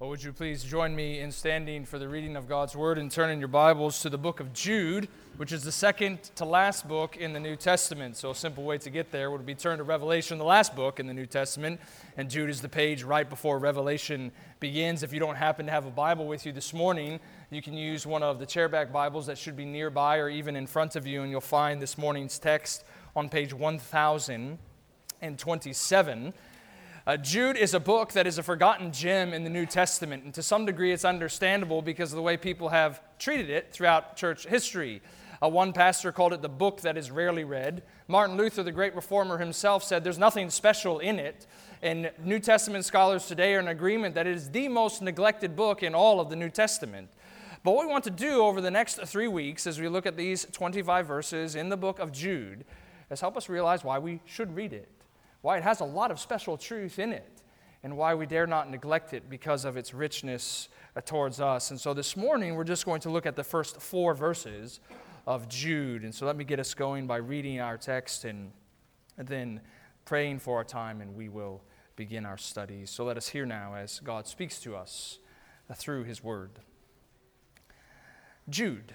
Well, would you please join me in standing for the reading of God's Word and turning your Bibles to the book of Jude, which is the second to last book in the New Testament. So, a simple way to get there would be turn to Revelation, the last book in the New Testament, and Jude is the page right before Revelation begins. If you don't happen to have a Bible with you this morning, you can use one of the chairback Bibles that should be nearby or even in front of you, and you'll find this morning's text on page 1027. Uh, Jude is a book that is a forgotten gem in the New Testament, and to some degree it's understandable because of the way people have treated it throughout church history. Uh, one pastor called it the book that is rarely read. Martin Luther, the great reformer himself, said there's nothing special in it. And New Testament scholars today are in agreement that it is the most neglected book in all of the New Testament. But what we want to do over the next three weeks as we look at these 25 verses in the book of Jude is help us realize why we should read it why it has a lot of special truth in it, and why we dare not neglect it because of its richness uh, towards us. And so this morning, we're just going to look at the first four verses of Jude. And so let me get us going by reading our text and, then praying for our time, and we will begin our studies. So let us hear now as God speaks to us uh, through his word. Jude,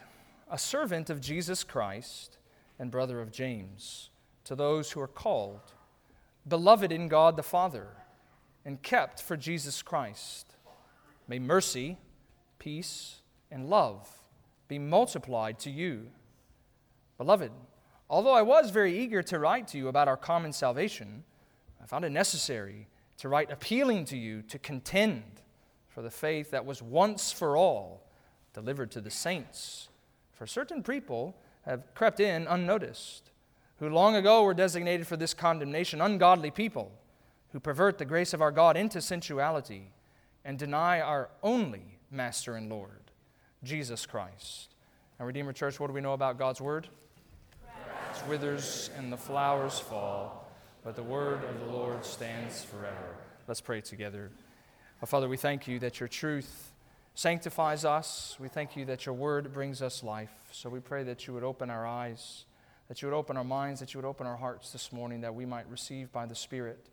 a servant of Jesus Christ and brother of James, to those who are called beloved in God the Father, and kept for Jesus Christ. May mercy, peace, and love be multiplied to you. Beloved, although I was very eager to write to you about our common salvation, I found it necessary to write appealing to you to contend for the faith that was once for all delivered to the saints. For certain people have crept in unnoticed who long ago were designated for this condemnation, ungodly people who pervert the grace of our God into sensuality and deny our only Master and Lord, Jesus Christ. Now, Redeemer Church, what do we know about God's Word? It withers and the flowers fall, but the Word of the Lord stands forever. Let's pray together. Father, we thank you that your truth sanctifies us. We thank you that your Word brings us life. So we pray that you would open our eyes that you would open our minds, that you would open our hearts this morning, that we might receive by the Spirit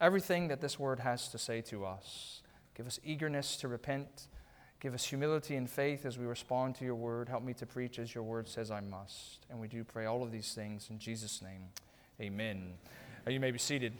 everything that this word has to say to us. Give us eagerness to repent. Give us humility and faith as we respond to your word. Help me to preach as your word says I must. And we do pray all of these things in Jesus' name. Amen. You may be seated.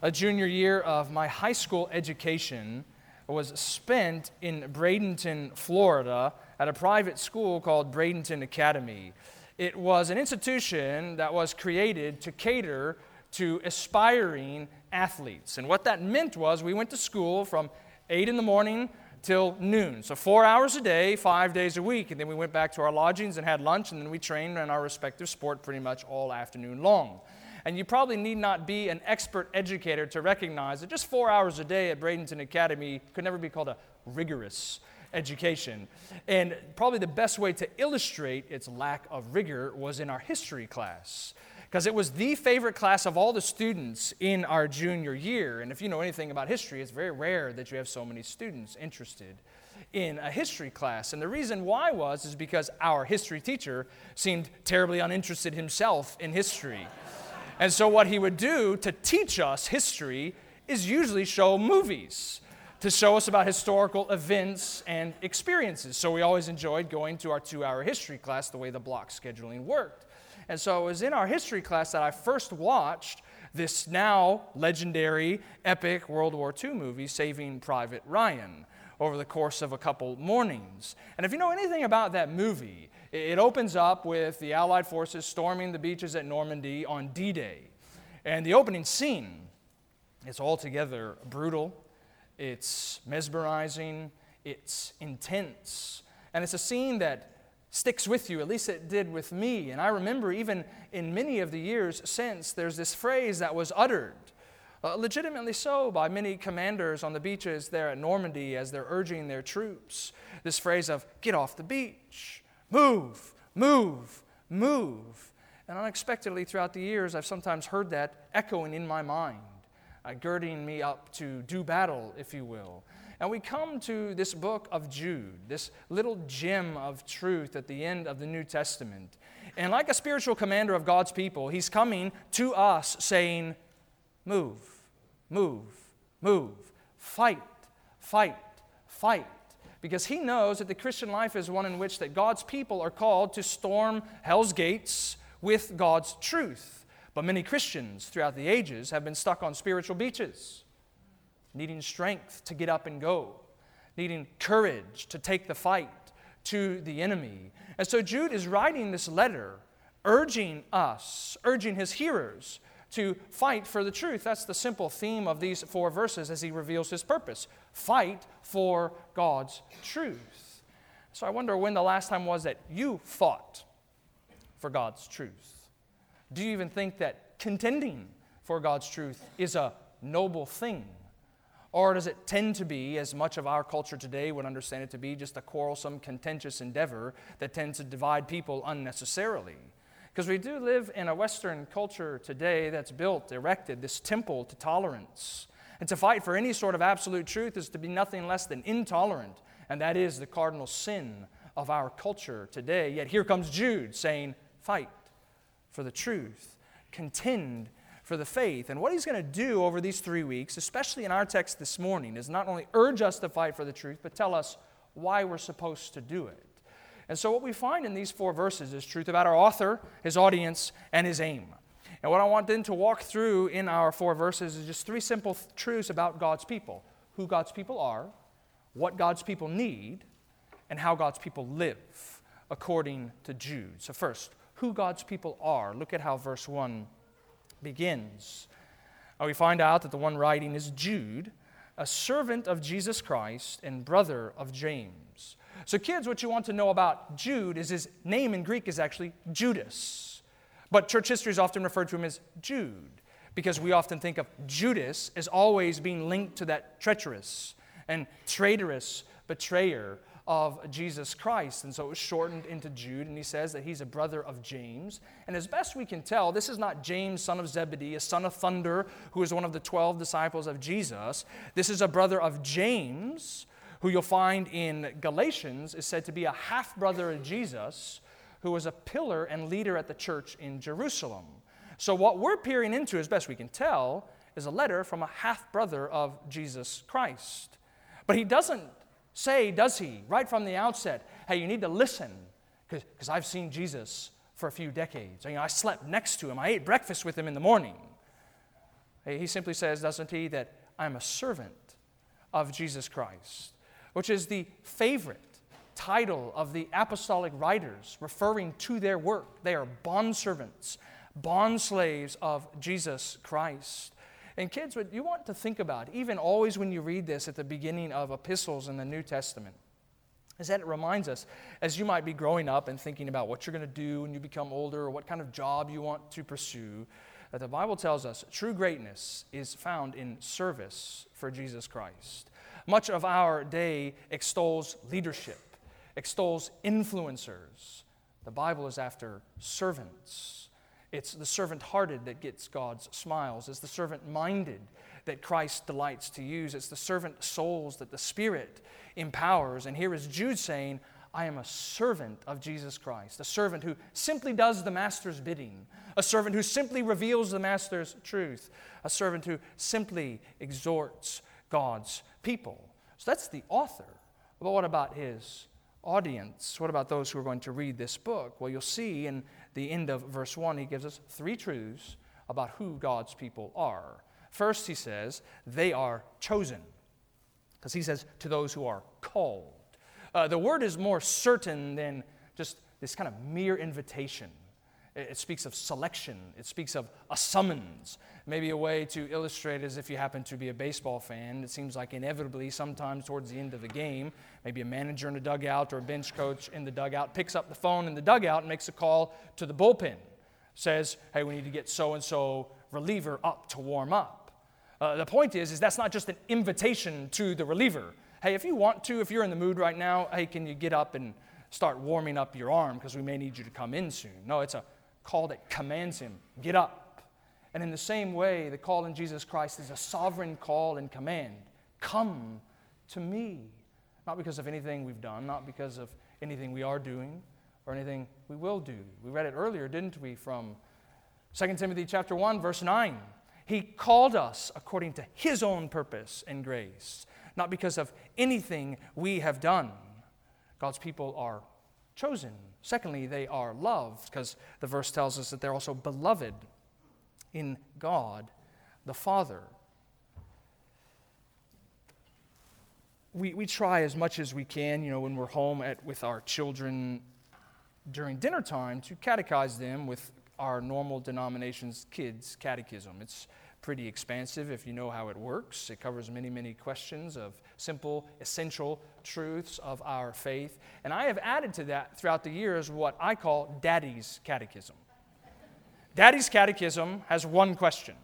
A junior year of my high school education was spent in Bradenton, Florida, at a private school called Bradenton Academy. It was an institution that was created to cater to aspiring athletes. And what that meant was we went to school from 8 in the morning till noon. So, four hours a day, five days a week. And then we went back to our lodgings and had lunch, and then we trained in our respective sport pretty much all afternoon long. And you probably need not be an expert educator to recognize that just four hours a day at Bradenton Academy could never be called a rigorous education. And probably the best way to illustrate its lack of rigor was in our history class. Because it was the favorite class of all the students in our junior year. And if you know anything about history, it's very rare that you have so many students interested in a history class. And the reason why was is because our history teacher seemed terribly uninterested himself in history. And so, what he would do to teach us history is usually show movies to show us about historical events and experiences. So, we always enjoyed going to our two hour history class the way the block scheduling worked. And so, it was in our history class that I first watched this now legendary, epic World War II movie, Saving Private Ryan, over the course of a couple mornings. And if you know anything about that movie, it opens up with the Allied forces storming the beaches at Normandy on D Day. And the opening scene is altogether brutal, it's mesmerizing, it's intense. And it's a scene that sticks with you, at least it did with me. And I remember even in many of the years since, there's this phrase that was uttered, uh, legitimately so, by many commanders on the beaches there at Normandy as they're urging their troops. This phrase of, get off the beach move, move, move. And unexpectedly throughout the years, I've sometimes heard that echoing in my mind, uh, girding me up to do battle, if you will. And we come to this book of Jude, this little gem of truth at the end of the New Testament. And like a spiritual commander of God's people, he's coming to us saying, Move, move, move. fight, fight, fight. Because he knows that the Christian life is one in which that God's people are called to storm hell's gates with God's truth. But many Christians throughout the ages have been stuck on spiritual beaches, needing strength to get up and go, needing courage to take the fight to the enemy. And so Jude is writing this letter urging us, urging his hearers to fight for the truth. That's the simple theme of these four verses as he reveals his purpose fight for God's truth. So I wonder when the last time was that you fought for God's truth. Do you even think that contending for God's truth is a noble thing? Or does it tend to be, as much of our culture today would understand it to be, just a quarrelsome, contentious endeavor that tends to divide people unnecessarily? Because we do live in a Western culture today that's built, erected, this temple to tolerance. And to fight for any sort of absolute truth is to be nothing less than intolerant. And that is the cardinal sin of our culture today. Yet here comes Jude saying, Fight for the truth, contend for the faith. And what he's going to do over these three weeks, especially in our text this morning, is not only urge us to fight for the truth, but tell us why we're supposed to do it. And so, what we find in these four verses is truth about our author, his audience, and his aim. And what I want then to walk through in our four verses is just three simple th- truths about God's people who God's people are, what God's people need, and how God's people live, according to Jude. So, first, who God's people are. Look at how verse 1 begins. Uh, we find out that the one writing is Jude, a servant of Jesus Christ and brother of James. So, kids, what you want to know about Jude is his name in Greek is actually Judas. But church history is often referred to him as Jude because we often think of Judas as always being linked to that treacherous and traitorous betrayer of Jesus Christ. And so it was shortened into Jude, and he says that he's a brother of James. And as best we can tell, this is not James, son of Zebedee, a son of thunder, who is one of the 12 disciples of Jesus. This is a brother of James, who you'll find in Galatians is said to be a half brother of Jesus, who was a pillar and leader at the church in Jerusalem. So, what we're peering into, as best we can tell, is a letter from a half brother of Jesus Christ. But he doesn't say, does he, right from the outset, hey, you need to listen, because I've seen Jesus for a few decades. You know, I slept next to him, I ate breakfast with him in the morning. He simply says, doesn't he, that I'm a servant of Jesus Christ which is the favorite title of the apostolic writers referring to their work. They are bondservants, bondslaves of Jesus Christ. And kids, what you want to think about, even always when you read this at the beginning of epistles in the New Testament, is that it reminds us, as you might be growing up and thinking about what you're going to do when you become older or what kind of job you want to pursue, that the Bible tells us true greatness is found in service for Jesus Christ. Much of our day extols leadership, extols influencers. The Bible is after servants. It's the servant hearted that gets God's smiles. It's the servant minded that Christ delights to use. It's the servant souls that the Spirit empowers. And here is Jude saying, I am a servant of Jesus Christ, a servant who simply does the Master's bidding, a servant who simply reveals the Master's truth, a servant who simply exhorts God's people. So that's the author. But what about his audience? What about those who are going to read this book? Well, you'll see in the end of verse 1, he gives us three truths about who God's people are. First, he says, they are chosen. Because he says, to those who are called. Uh, the word is more certain than just this kind of mere invitation. It speaks of selection. It speaks of a summons. Maybe a way to illustrate is if you happen to be a baseball fan, it seems like inevitably, sometimes towards the end of the game, maybe a manager in the dugout or a bench coach in the dugout picks up the phone in the dugout and makes a call to the bullpen. Says, hey, we need to get so and so reliever up to warm up. Uh, the point is, is that's not just an invitation to the reliever. Hey, if you want to, if you're in the mood right now, hey, can you get up and start warming up your arm because we may need you to come in soon? No, it's a call that commands him, get up. And in the same way, the call in Jesus Christ is a sovereign call and command come to me. Not because of anything we've done, not because of anything we are doing or anything we will do. We read it earlier, didn't we, from 2 Timothy chapter 1, verse 9. He called us according to His own purpose and grace, not because of anything we have done. God's people are chosen. Secondly, they are loved, because the verse tells us that they're also beloved in God the Father. We, we try as much as we can, you know, when we're home at, with our children during dinner time to catechize them with our normal denomination's kids' catechism. It's pretty expansive if you know how it works. It covers many, many questions of simple, essential truths of our faith. And I have added to that throughout the years what I call Daddy's Catechism. Daddy's Catechism has one question.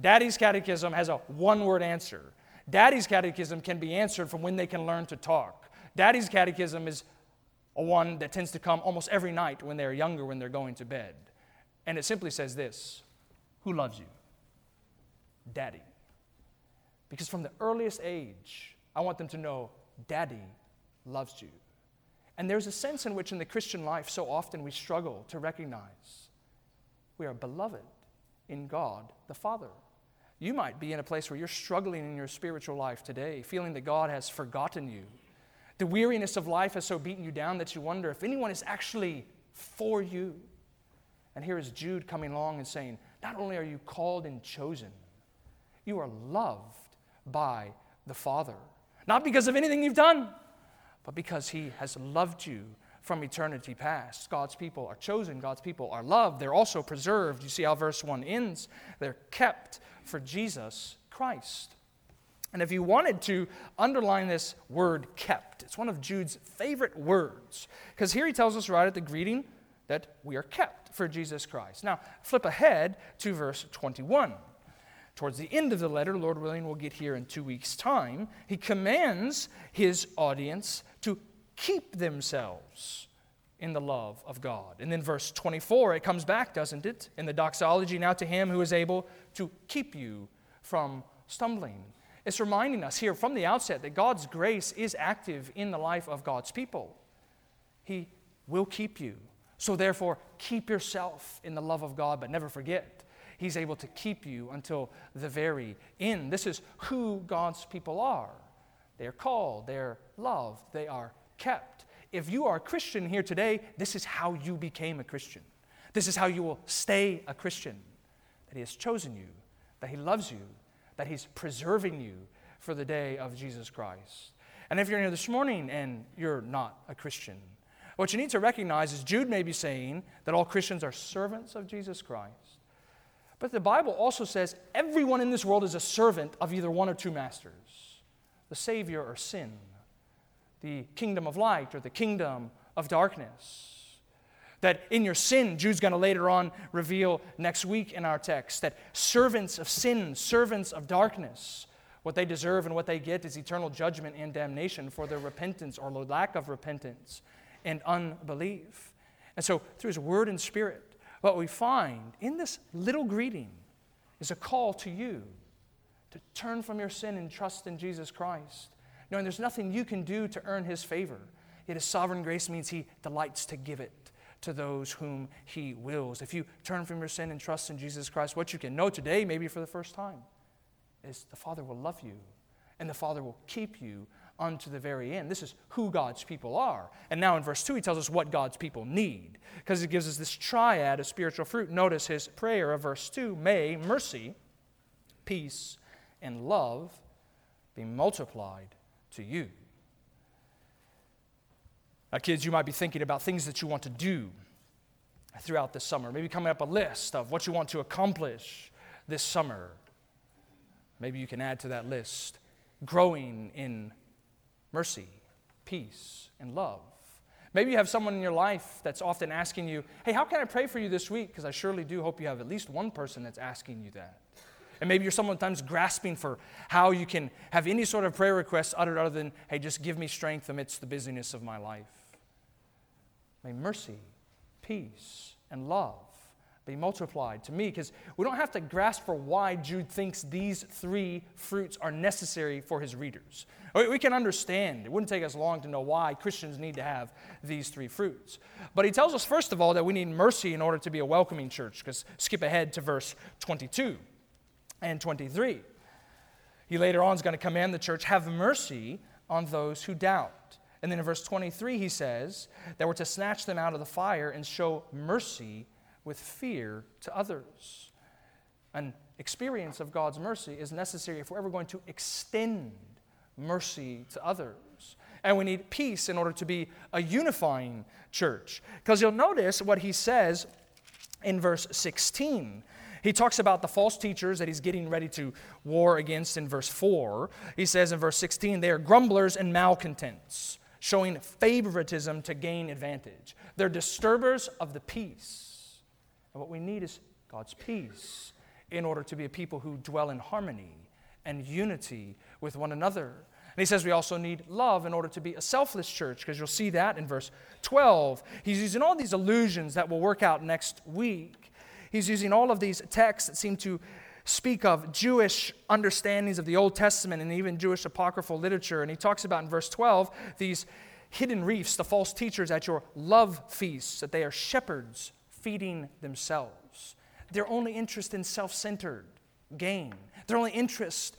Daddy's Catechism has a one word answer. Daddy's Catechism can be answered from when they can learn to talk. Daddy's Catechism is a one that tends to come almost every night when they're younger, when they're going to bed. And it simply says this Who loves you? Daddy. Because from the earliest age, I want them to know Daddy loves you. And there's a sense in which in the Christian life, so often we struggle to recognize we are beloved in God the Father. You might be in a place where you're struggling in your spiritual life today, feeling that God has forgotten you. The weariness of life has so beaten you down that you wonder if anyone is actually for you. And here is Jude coming along and saying, Not only are you called and chosen, you are loved by the Father. Not because of anything you've done, but because He has loved you from eternity past. God's people are chosen, God's people are loved. They're also preserved. You see how verse 1 ends? They're kept for Jesus Christ. And if you wanted to underline this word kept, it's one of Jude's favorite words. Because here he tells us right at the greeting that we are kept for Jesus Christ. Now, flip ahead to verse 21 towards the end of the letter, Lord willing, we'll get here in two weeks' time, he commands his audience to keep themselves in the love of God. And then verse 24, it comes back, doesn't it? In the doxology, now to him who is able to keep you from stumbling. It's reminding us here from the outset that God's grace is active in the life of God's people. He will keep you. So, therefore, keep yourself in the love of God, but never forget He's able to keep you until the very end. This is who God's people are. They are called, they are loved, they are kept. If you are a Christian here today, this is how you became a Christian. This is how you will stay a Christian. That He has chosen you, that He loves you, that He's preserving you for the day of Jesus Christ. And if you're here this morning and you're not a Christian, what you need to recognize is Jude may be saying that all Christians are servants of Jesus Christ. But the Bible also says everyone in this world is a servant of either one or two masters the Savior or sin, the kingdom of light or the kingdom of darkness. That in your sin, Jude's going to later on reveal next week in our text that servants of sin, servants of darkness, what they deserve and what they get is eternal judgment and damnation for their repentance or lack of repentance and unbelief. And so, through his word and spirit, what we find in this little greeting is a call to you to turn from your sin and trust in Jesus Christ, knowing there's nothing you can do to earn His favor. Yet His sovereign grace means He delights to give it to those whom He wills. If you turn from your sin and trust in Jesus Christ, what you can know today, maybe for the first time, is the Father will love you and the Father will keep you unto the very end. This is who God's people are. And now in verse 2, he tells us what God's people need because he gives us this triad of spiritual fruit. Notice his prayer of verse 2 May mercy, peace, and love be multiplied to you. Now, kids, you might be thinking about things that you want to do throughout this summer. Maybe coming up a list of what you want to accomplish this summer. Maybe you can add to that list growing in mercy, peace, and love. Maybe you have someone in your life that's often asking you, Hey, how can I pray for you this week? Because I surely do hope you have at least one person that's asking you that. And maybe you're sometimes grasping for how you can have any sort of prayer request uttered other than, Hey, just give me strength amidst the busyness of my life. May mercy, peace, and love be multiplied to me because we don't have to grasp for why Jude thinks these three fruits are necessary for his readers. We can understand. It wouldn't take us long to know why Christians need to have these three fruits. But he tells us, first of all, that we need mercy in order to be a welcoming church because skip ahead to verse 22. and 23. He later on is going to command the church, have mercy on those who doubt. And then in verse 23, he says that we're to snatch them out of the fire and show mercy with fear to others. An experience of God's mercy is necessary if we're ever going to extend mercy to others. And we need peace in order to be a unifying church. Because you'll notice what he says in verse 16. He talks about the false teachers that he's getting ready to war against in verse 4. He says in verse 16, they are grumblers and malcontents, showing favoritism to gain advantage. They're disturbers of the peace. And what we need is God's peace in order to be a people who dwell in harmony and unity with one another. And he says we also need love in order to be a selfless church, because you'll see that in verse 12. He's using all these allusions that will work out next week. He's using all of these texts that seem to speak of Jewish understandings of the Old Testament and even Jewish apocryphal literature. And he talks about in verse 12 these hidden reefs, the false teachers at your love feasts, that they are shepherds feeding themselves. Their only interest in self centered gain, their only interest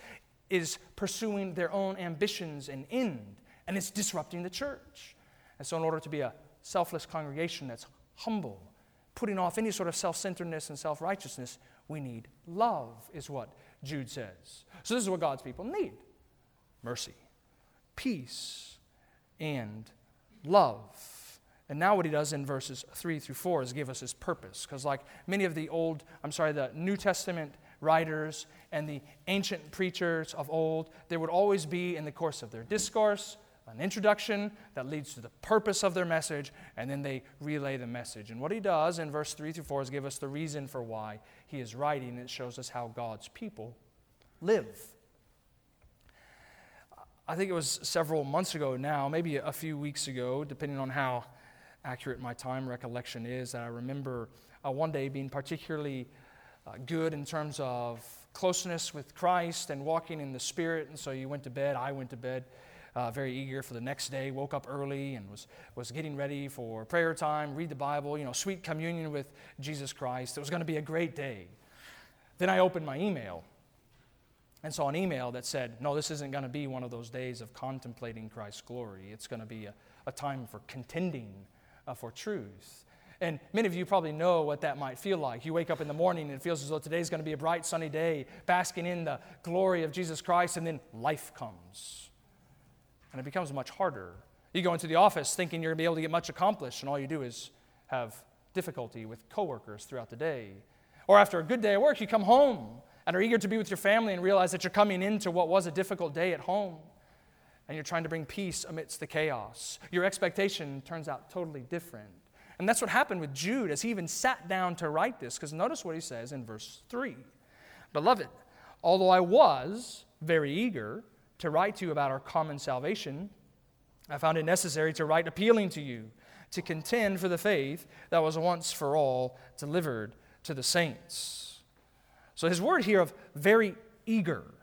is pursuing their own ambitions and end, and it's disrupting the church. And so, in order to be a selfless congregation that's humble, putting off any sort of self centeredness and self righteousness, we need love, is what Jude says. So, this is what God's people need mercy, peace, and love. And now, what he does in verses 3 through 4 is give us his purpose. Because, like many of the old, I'm sorry, the New Testament writers and the ancient preachers of old, there would always be, in the course of their discourse, an introduction that leads to the purpose of their message, and then they relay the message. And what he does in verse 3 through 4 is give us the reason for why he is writing. It shows us how God's people live. I think it was several months ago now, maybe a few weeks ago, depending on how accurate my time recollection is, that I remember uh, one day being particularly uh, good in terms of closeness with Christ and walking in the Spirit. And so you went to bed, I went to bed. Uh, very eager for the next day, woke up early and was, was getting ready for prayer time, read the Bible, you know, sweet communion with Jesus Christ. It was going to be a great day. Then I opened my email and saw an email that said, No, this isn't going to be one of those days of contemplating Christ's glory. It's going to be a, a time for contending uh, for truth. And many of you probably know what that might feel like. You wake up in the morning and it feels as though today's going to be a bright, sunny day, basking in the glory of Jesus Christ, and then life comes. And it becomes much harder. You go into the office thinking you're going to be able to get much accomplished, and all you do is have difficulty with coworkers throughout the day. Or after a good day at work, you come home and are eager to be with your family and realize that you're coming into what was a difficult day at home and you're trying to bring peace amidst the chaos. Your expectation turns out totally different. And that's what happened with Jude as he even sat down to write this, because notice what he says in verse 3 Beloved, although I was very eager to write to you about our common salvation, I found it necessary to write appealing to you to contend for the faith that was once for all delivered to the saints. So his word here of very eager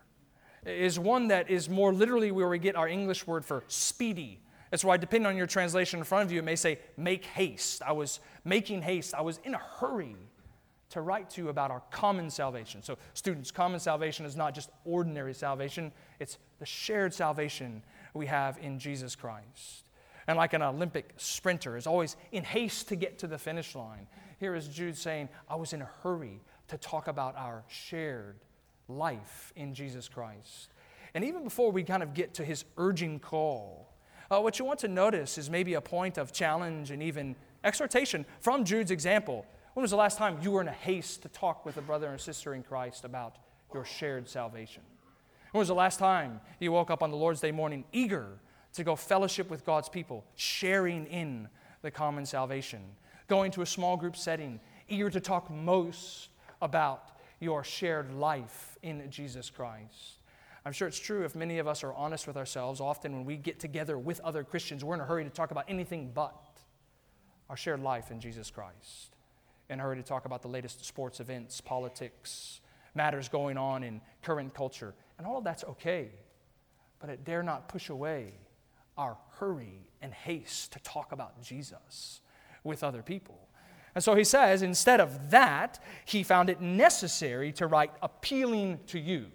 is one that is more literally where we get our English word for speedy. That's why, depending on your translation in front of you, it may say, make haste. I was making haste. I was in a hurry to write to you about our common salvation. So, students, common salvation is not just ordinary salvation, it's the shared salvation we have in Jesus Christ. And like an Olympic sprinter is always in haste to get to the finish line, here is Jude saying, I was in a hurry to talk about our shared life in Jesus Christ. And even before we kind of get to his urging call, uh, what you want to notice is maybe a point of challenge and even exhortation from Jude's example. When was the last time you were in a haste to talk with a brother and sister in Christ about your shared salvation? When was the last time you woke up on the Lord's Day morning eager to go fellowship with God's people, sharing in the common salvation, going to a small group setting, eager to talk most about your shared life in Jesus Christ. I'm sure it's true if many of us are honest with ourselves. Often, when we get together with other Christians, we're in a hurry to talk about anything but our shared life in Jesus Christ. In a hurry to talk about the latest sports events, politics, matters going on in current culture. And all of that's okay. But it dare not push away our hurry and haste to talk about Jesus with other people. And so he says, instead of that, he found it necessary to write appealing to you.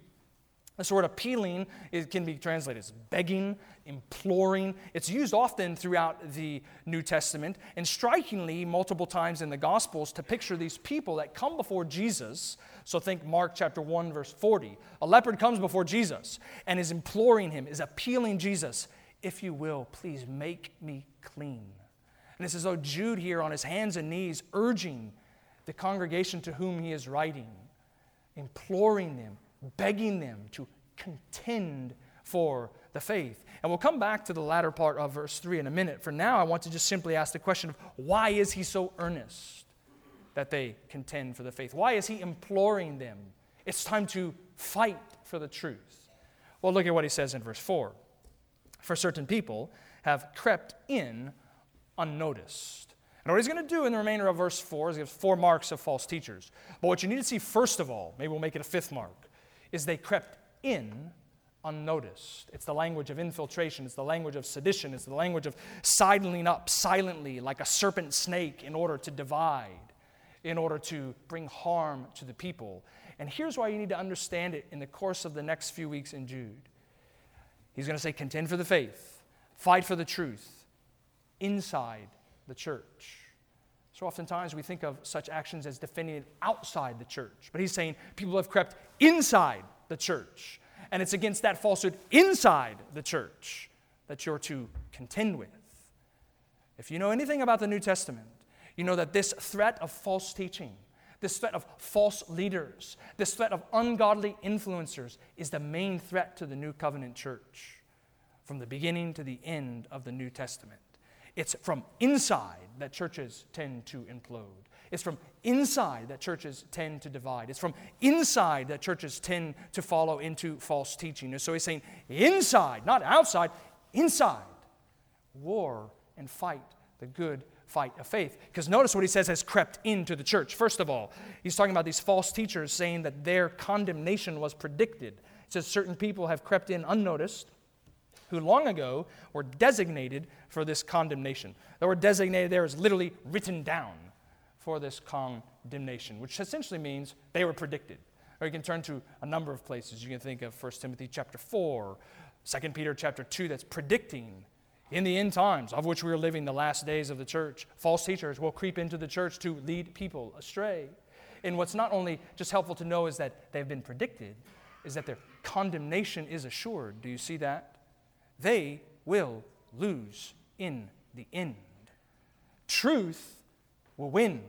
This word appealing it can be translated as begging, imploring. It's used often throughout the New Testament, and strikingly, multiple times in the Gospels to picture these people that come before Jesus. So think Mark chapter 1, verse 40. A leopard comes before Jesus and is imploring him, is appealing Jesus, if you will, please make me clean. And it's as though Jude here on his hands and knees urging the congregation to whom he is writing, imploring them, begging them to contend for the faith. And we'll come back to the latter part of verse 3 in a minute. For now, I want to just simply ask the question of why is he so earnest that they contend for the faith? Why is he imploring them? It's time to fight for the truth. Well, look at what he says in verse 4. For certain people have crept in unnoticed. And what he's going to do in the remainder of verse 4 is give four marks of false teachers. But what you need to see first of all, maybe we'll make it a fifth mark, is they crept in unnoticed. It's the language of infiltration, it's the language of sedition, it's the language of sidling up silently like a serpent snake in order to divide, in order to bring harm to the people. And here's why you need to understand it in the course of the next few weeks in Jude. He's going to say, contend for the faith, fight for the truth inside the church. So oftentimes we think of such actions as defending it outside the church. But he's saying people have crept inside the church and it's against that falsehood inside the church that you're to contend with. If you know anything about the New Testament, you know that this threat of false teaching, this threat of false leaders, this threat of ungodly influencers is the main threat to the New Covenant church from the beginning to the end of the New Testament. It's from inside that churches tend to implode. It's from inside that churches tend to divide. It's from inside that churches tend to follow into false teaching. And so he's saying, inside, not outside, inside, war and fight the good fight of faith. Because notice what he says has crept into the church. First of all, he's talking about these false teachers saying that their condemnation was predicted. He says certain people have crept in unnoticed who long ago were designated for this condemnation. The word designated there is literally written down for this condemnation, which essentially means they were predicted. Or you can turn to a number of places. You can think of 1 Timothy chapter 4, 2 Peter chapter 2, that's predicting in the end times of which we are living the last days of the church. False teachers will creep into the church to lead people astray. And what's not only just helpful to know is that they've been predicted, is that their condemnation is assured. Do you see that? They will lose in the end. Truth will win.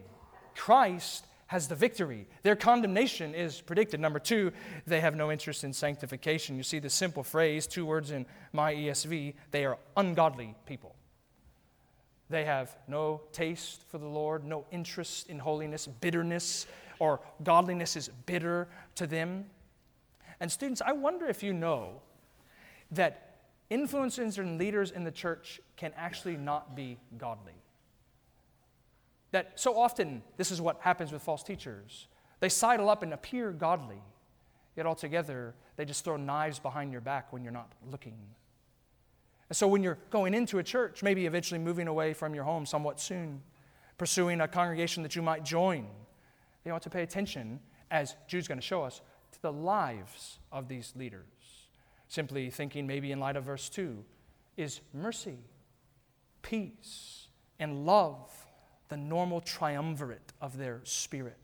Christ has the victory. Their condemnation is predicted. Number two, they have no interest in sanctification. You see the simple phrase, two words in my ESV, they are ungodly people. They have no taste for the Lord, no interest in holiness, bitterness, or godliness is bitter to them. And students, I wonder if you know that influencers and leaders in the church can actually not be godly. That so often, this is what happens with false teachers. They sidle up and appear godly, yet altogether, they just throw knives behind your back when you're not looking. And so, when you're going into a church, maybe eventually moving away from your home somewhat soon, pursuing a congregation that you might join, you ought to pay attention, as Jude's going to show us, to the lives of these leaders. Simply thinking, maybe in light of verse 2, is mercy, peace, and love the normal triumvirate of their spirit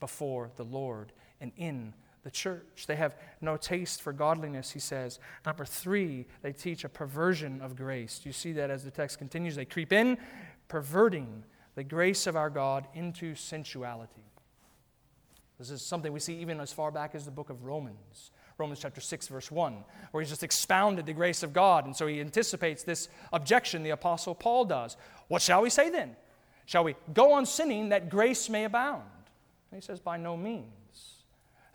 before the Lord and in the church. They have no taste for godliness, he says. Number three, they teach a perversion of grace. You see that as the text continues? They creep in, perverting the grace of our God into sensuality. This is something we see even as far back as the book of Romans. Romans chapter 6, verse 1, where he's just expounded the grace of God. And so he anticipates this objection the Apostle Paul does. What shall we say then? Shall we go on sinning that grace may abound? And he says, By no means.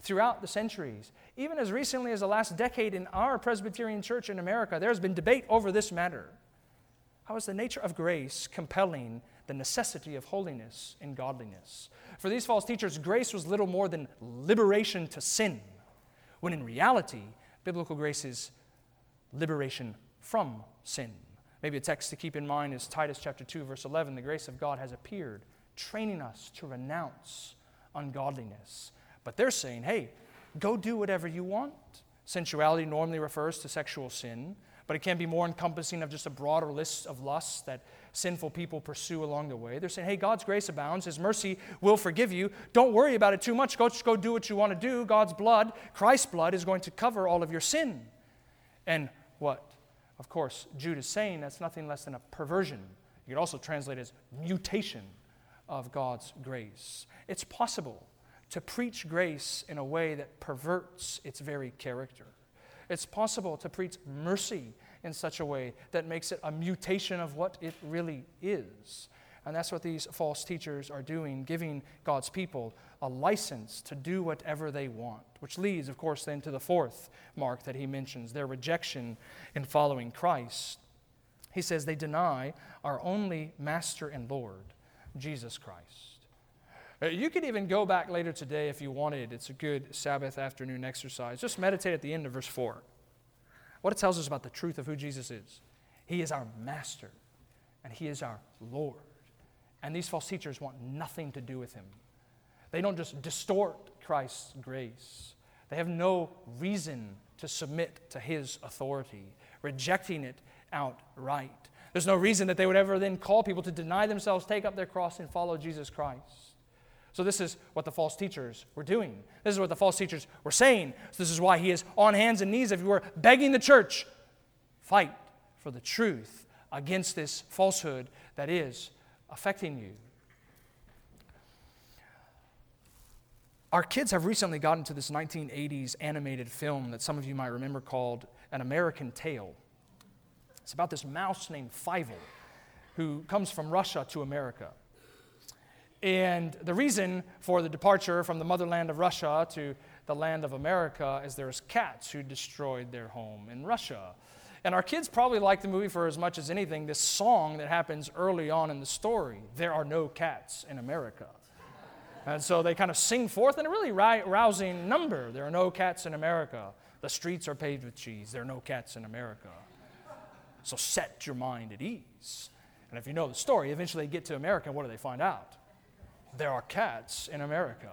Throughout the centuries, even as recently as the last decade in our Presbyterian church in America, there has been debate over this matter. How is the nature of grace compelling the necessity of holiness and godliness? For these false teachers, grace was little more than liberation to sin, when in reality, biblical grace is liberation from sin. Maybe a text to keep in mind is Titus chapter 2 verse 11, the grace of God has appeared training us to renounce ungodliness. But they're saying, hey, go do whatever you want. Sensuality normally refers to sexual sin, but it can be more encompassing of just a broader list of lusts that sinful people pursue along the way. They're saying, hey, God's grace abounds. His mercy will forgive you. Don't worry about it too much. Go, just go do what you want to do. God's blood, Christ's blood, is going to cover all of your sin. And what? Of course, Jude is saying that's nothing less than a perversion. You could also translate it as mutation of God's grace. It's possible to preach grace in a way that perverts its very character. It's possible to preach mercy in such a way that makes it a mutation of what it really is. And that's what these false teachers are doing, giving God's people a license to do whatever they want, which leads, of course, then to the fourth mark that he mentions their rejection in following Christ. He says they deny our only Master and Lord, Jesus Christ. Uh, you could even go back later today if you wanted. It's a good Sabbath afternoon exercise. Just meditate at the end of verse 4 what it tells us about the truth of who Jesus is. He is our master and he is our Lord. And these false teachers want nothing to do with him. They don't just distort Christ's grace, they have no reason to submit to his authority, rejecting it outright. There's no reason that they would ever then call people to deny themselves, take up their cross, and follow Jesus Christ. So, this is what the false teachers were doing. This is what the false teachers were saying. So this is why he is on hands and knees, if you were begging the church, fight for the truth against this falsehood that is affecting you. Our kids have recently gotten to this 1980s animated film that some of you might remember called An American Tail. It's about this mouse named Fievel who comes from Russia to America. And the reason for the departure from the motherland of Russia to the land of America is there's cats who destroyed their home in Russia. And our kids probably like the movie for as much as anything this song that happens early on in the story There are no cats in America. And so they kind of sing forth in a really rousing number There are no cats in America. The streets are paved with cheese. There are no cats in America. So set your mind at ease. And if you know the story, eventually they get to America, what do they find out? There are cats in America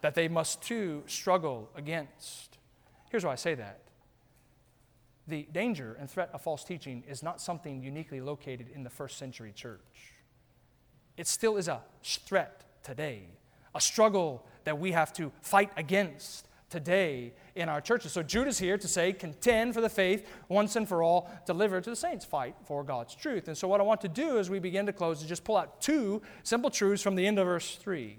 that they must too struggle against. Here's why I say that. The danger and threat of false teaching is not something uniquely located in the first century church. It still is a threat today, a struggle that we have to fight against today in our churches. So Jude is here to say, contend for the faith once and for all, delivered to the saints, fight for God's truth. And so what I want to do as we begin to close is just pull out two simple truths from the end of verse 3.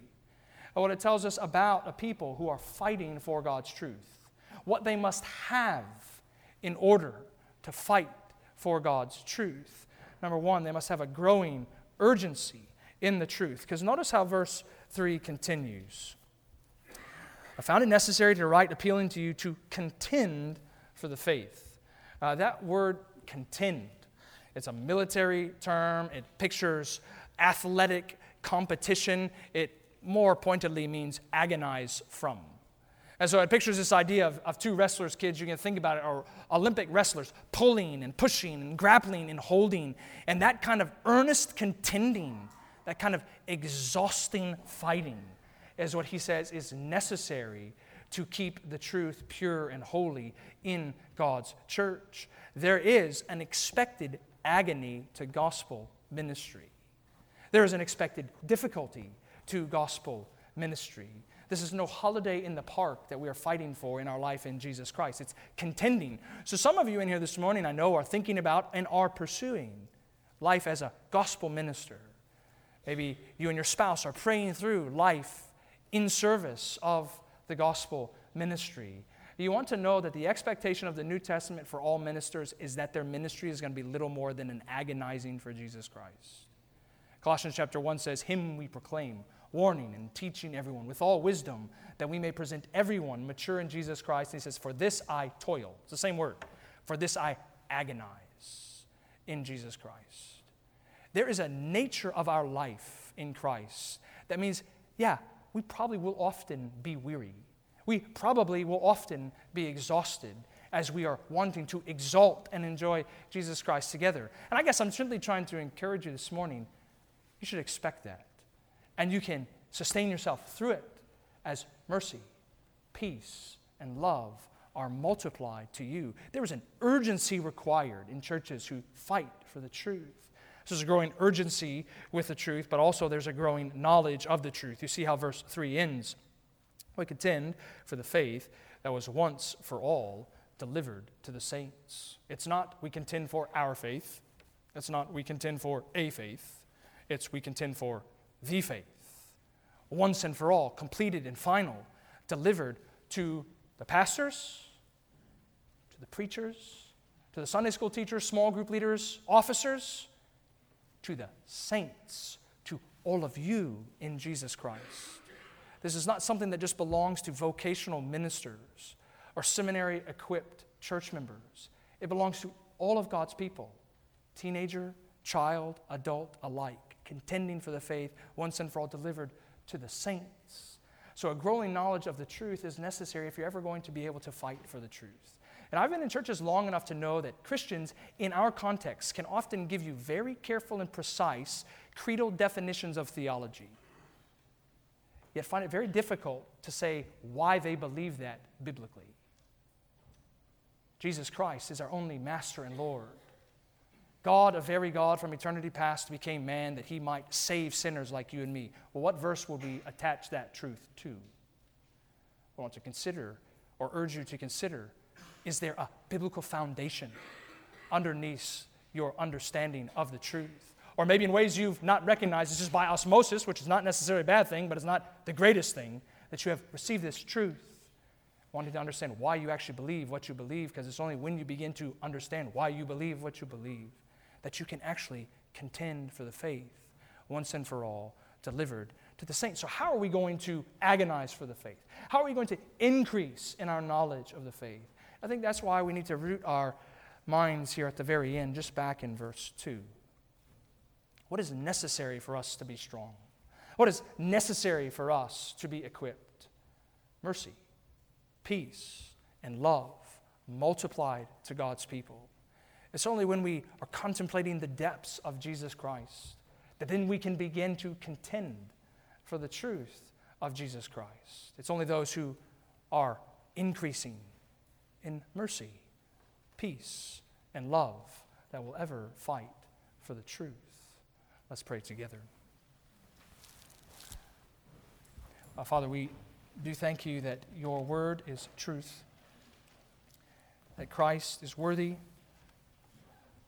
And what it tells us about a people who are fighting for God's truth, what they must have in order to fight for God's truth. Number one, they must have a growing urgency in the truth. Because notice how verse 3 continues. I found it necessary to write appealing to you to contend for the faith. Uh, that word contend, it's a military term. It pictures athletic competition. It more pointedly means agonize from. And so it pictures this idea of, of two wrestlers, kids, you can think about it, are Olympic wrestlers pulling and pushing and grappling and holding. And that kind of earnest contending, that kind of exhausting fighting is what he says is necessary to keep the truth pure and holy in God's church. There is an expected agony to gospel ministry. There is an expected difficulty to gospel ministry. This is no holiday in the park that we are fighting for in our life in Jesus Christ. It's contending. So, some of you in here this morning, I know, are thinking about and are pursuing life as a gospel minister. Maybe you and your spouse are praying through life in service of the gospel ministry. You want to know that the expectation of the New Testament for all ministers is that their ministry is going to be little more than an agonizing for Jesus Christ. Colossians chapter 1 says, Him we proclaim, warning and teaching everyone with all wisdom, that we may present everyone mature in Jesus Christ. And he says, For this I toil. It's the same word. For this I agonize in Jesus Christ. There is a nature of our life in Christ that means, yeah, we probably will often be weary. We probably will often be exhausted as we are wanting to exalt and enjoy Jesus Christ together. And I guess I'm simply trying to encourage you this morning. You should expect that. And you can sustain yourself through it as mercy, peace, and love are multiplied to you. There is an urgency required in churches who fight for the truth. So there's a growing urgency with the truth, but also there's a growing knowledge of the truth. You see how verse 3 ends. We contend for the faith that was once for all delivered to the saints. It's not we contend for our faith. It's not we contend for a faith. It's we contend for the faith. Once and for all, completed and final, delivered to the pastors, to the preachers, to the Sunday school teachers, small group leaders, officers, to the saints, to all of you in Jesus Christ. This is not something that just belongs to vocational ministers or seminary equipped church members. It belongs to all of God's people, teenager, child, adult alike, contending for the faith once and for all delivered to the saints. So, a growing knowledge of the truth is necessary if you're ever going to be able to fight for the truth. And I've been in churches long enough to know that Christians, in our context, can often give you very careful and precise creedal definitions of theology, yet find it very difficult to say why they believe that biblically. Jesus Christ is our only Master and Lord. God, a very God from eternity past, became man that he might save sinners like you and me. Well, what verse will we attach that truth to? I want to consider, or urge you to consider, is there a biblical foundation underneath your understanding of the truth? Or maybe in ways you've not recognized, it's just by osmosis, which is not necessarily a bad thing, but it's not the greatest thing, that you have received this truth. Wanting to understand why you actually believe what you believe, because it's only when you begin to understand why you believe what you believe that you can actually contend for the faith once and for all delivered to the saints. So, how are we going to agonize for the faith? How are we going to increase in our knowledge of the faith? I think that's why we need to root our minds here at the very end, just back in verse 2. What is necessary for us to be strong? What is necessary for us to be equipped? Mercy, peace, and love multiplied to God's people. It's only when we are contemplating the depths of Jesus Christ that then we can begin to contend for the truth of Jesus Christ. It's only those who are increasing in mercy, peace, and love that will ever fight for the truth. Let's pray together. Uh, Father, we do thank you that your word is truth, that Christ is worthy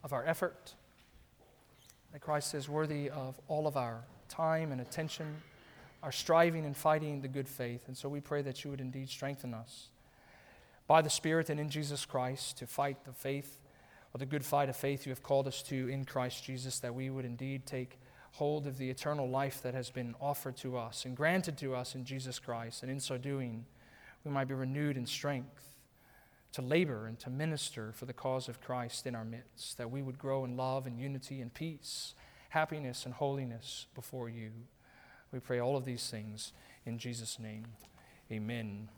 of our effort, that Christ is worthy of all of our time and attention, our striving and fighting the good faith. And so we pray that you would indeed strengthen us by the Spirit and in Jesus Christ to fight the faith or the good fight of faith you have called us to in Christ Jesus, that we would indeed take hold of the eternal life that has been offered to us and granted to us in Jesus Christ. And in so doing, we might be renewed in strength to labor and to minister for the cause of Christ in our midst, that we would grow in love and unity and peace, happiness and holiness before you. We pray all of these things in Jesus' name. Amen.